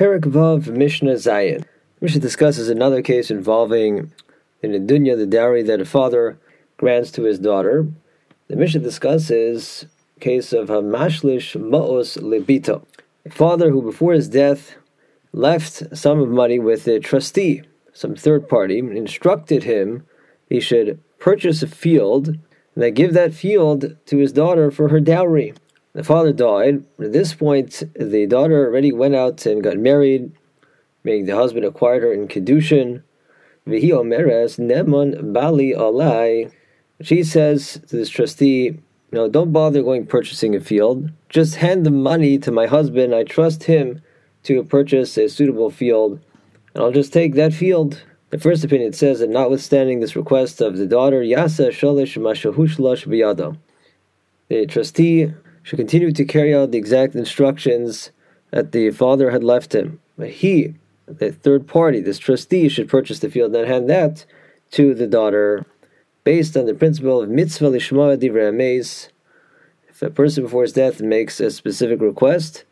Perek Vav Mishnah Zayin. Mishnah discusses another case involving nedunya the dowry that a father grants to his daughter. The Mishnah discusses case of Hamashlish Ma'os Libito, a father who before his death left a sum of money with a trustee, some third party, instructed him he should purchase a field and then give that field to his daughter for her dowry. The father died. At this point, the daughter already went out and got married, meaning the husband acquired her in Kedushin. Omeres nemon bali alai. She says to this trustee, no, don't bother going purchasing a field. Just hand the money to my husband. I trust him to purchase a suitable field, and I'll just take that field. The first opinion says that notwithstanding this request of the daughter, Yasa Shalish Mashahushlosh Biyado, the trustee should continue to carry out the exact instructions that the father had left him. But he, the third party, this trustee, should purchase the field and hand that to the daughter based on the principle of mitzvah lishma divrei If a person before his death makes a specific request,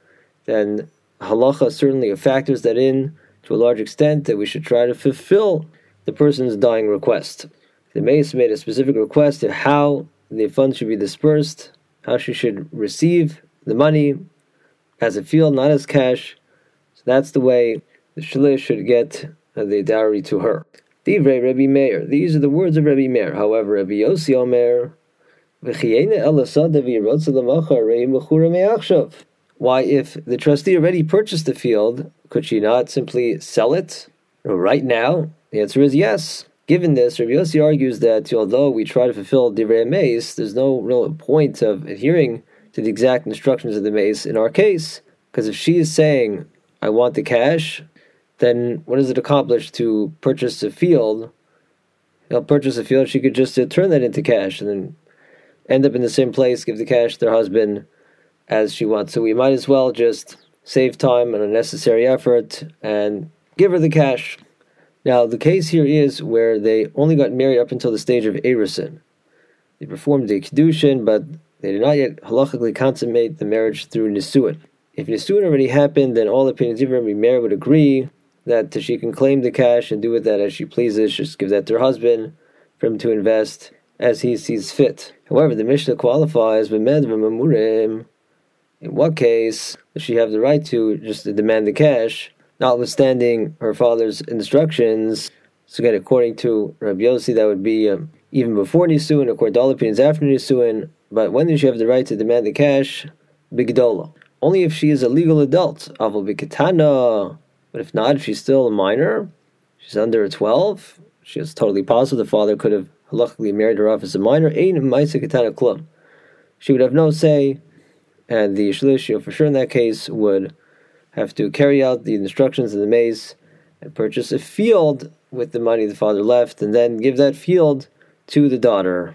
then halacha certainly factors that in to a large extent that we should try to fulfill the person's dying request. The meis made a specific request of how the funds should be dispersed, how she should receive the money as a field, not as cash. So that's the way the shalish should get uh, the dowry to her. Divrei Rabbi Meir. These are the words of Rabbi Meir. However, Rabbi Yossi Omer, why, if the trustee already purchased the field, could she not simply sell it right now? The answer is yes. Given this, Rabbi Yossi argues that although we try to fulfill divrei meis, there's no real point of adhering to the exact instructions of the meis in our case, because if she is saying, "I want the cash," then what does it accomplish to purchase a field? They'll purchase a field, she could just uh, turn that into cash and then end up in the same place, give the cash to her husband as she wants. So we might as well just save time and unnecessary effort and give her the cash. Now, the case here is where they only got married up until the stage of Eirusin. They performed the Kedushin, but they did not yet halachically consummate the marriage through Nisuin. If Nisuin already happened, then all opinions of Rabbi Meir would agree that she can claim the cash and do with that as she pleases, just give that to her husband for him to invest as he sees fit. However, the Mishnah qualifies In what case does she have the right to just demand the cash, notwithstanding her father's instructions? So again, according to Rabbi Yossi, that would be um, even before Nisuin, according to all opinions after Nisuin. But when does she have the right to demand the cash? Bigdola. Only if she is a legal adult. Aval bikatana but if not, if she's still a minor, she's under 12, she is totally possible the father could have luckily married her off as a minor. Ein She would have no say, and the Shlishio for sure in that case would have to carry out the instructions in the meis and purchase a field with the money the father left, and then give that field to the daughter.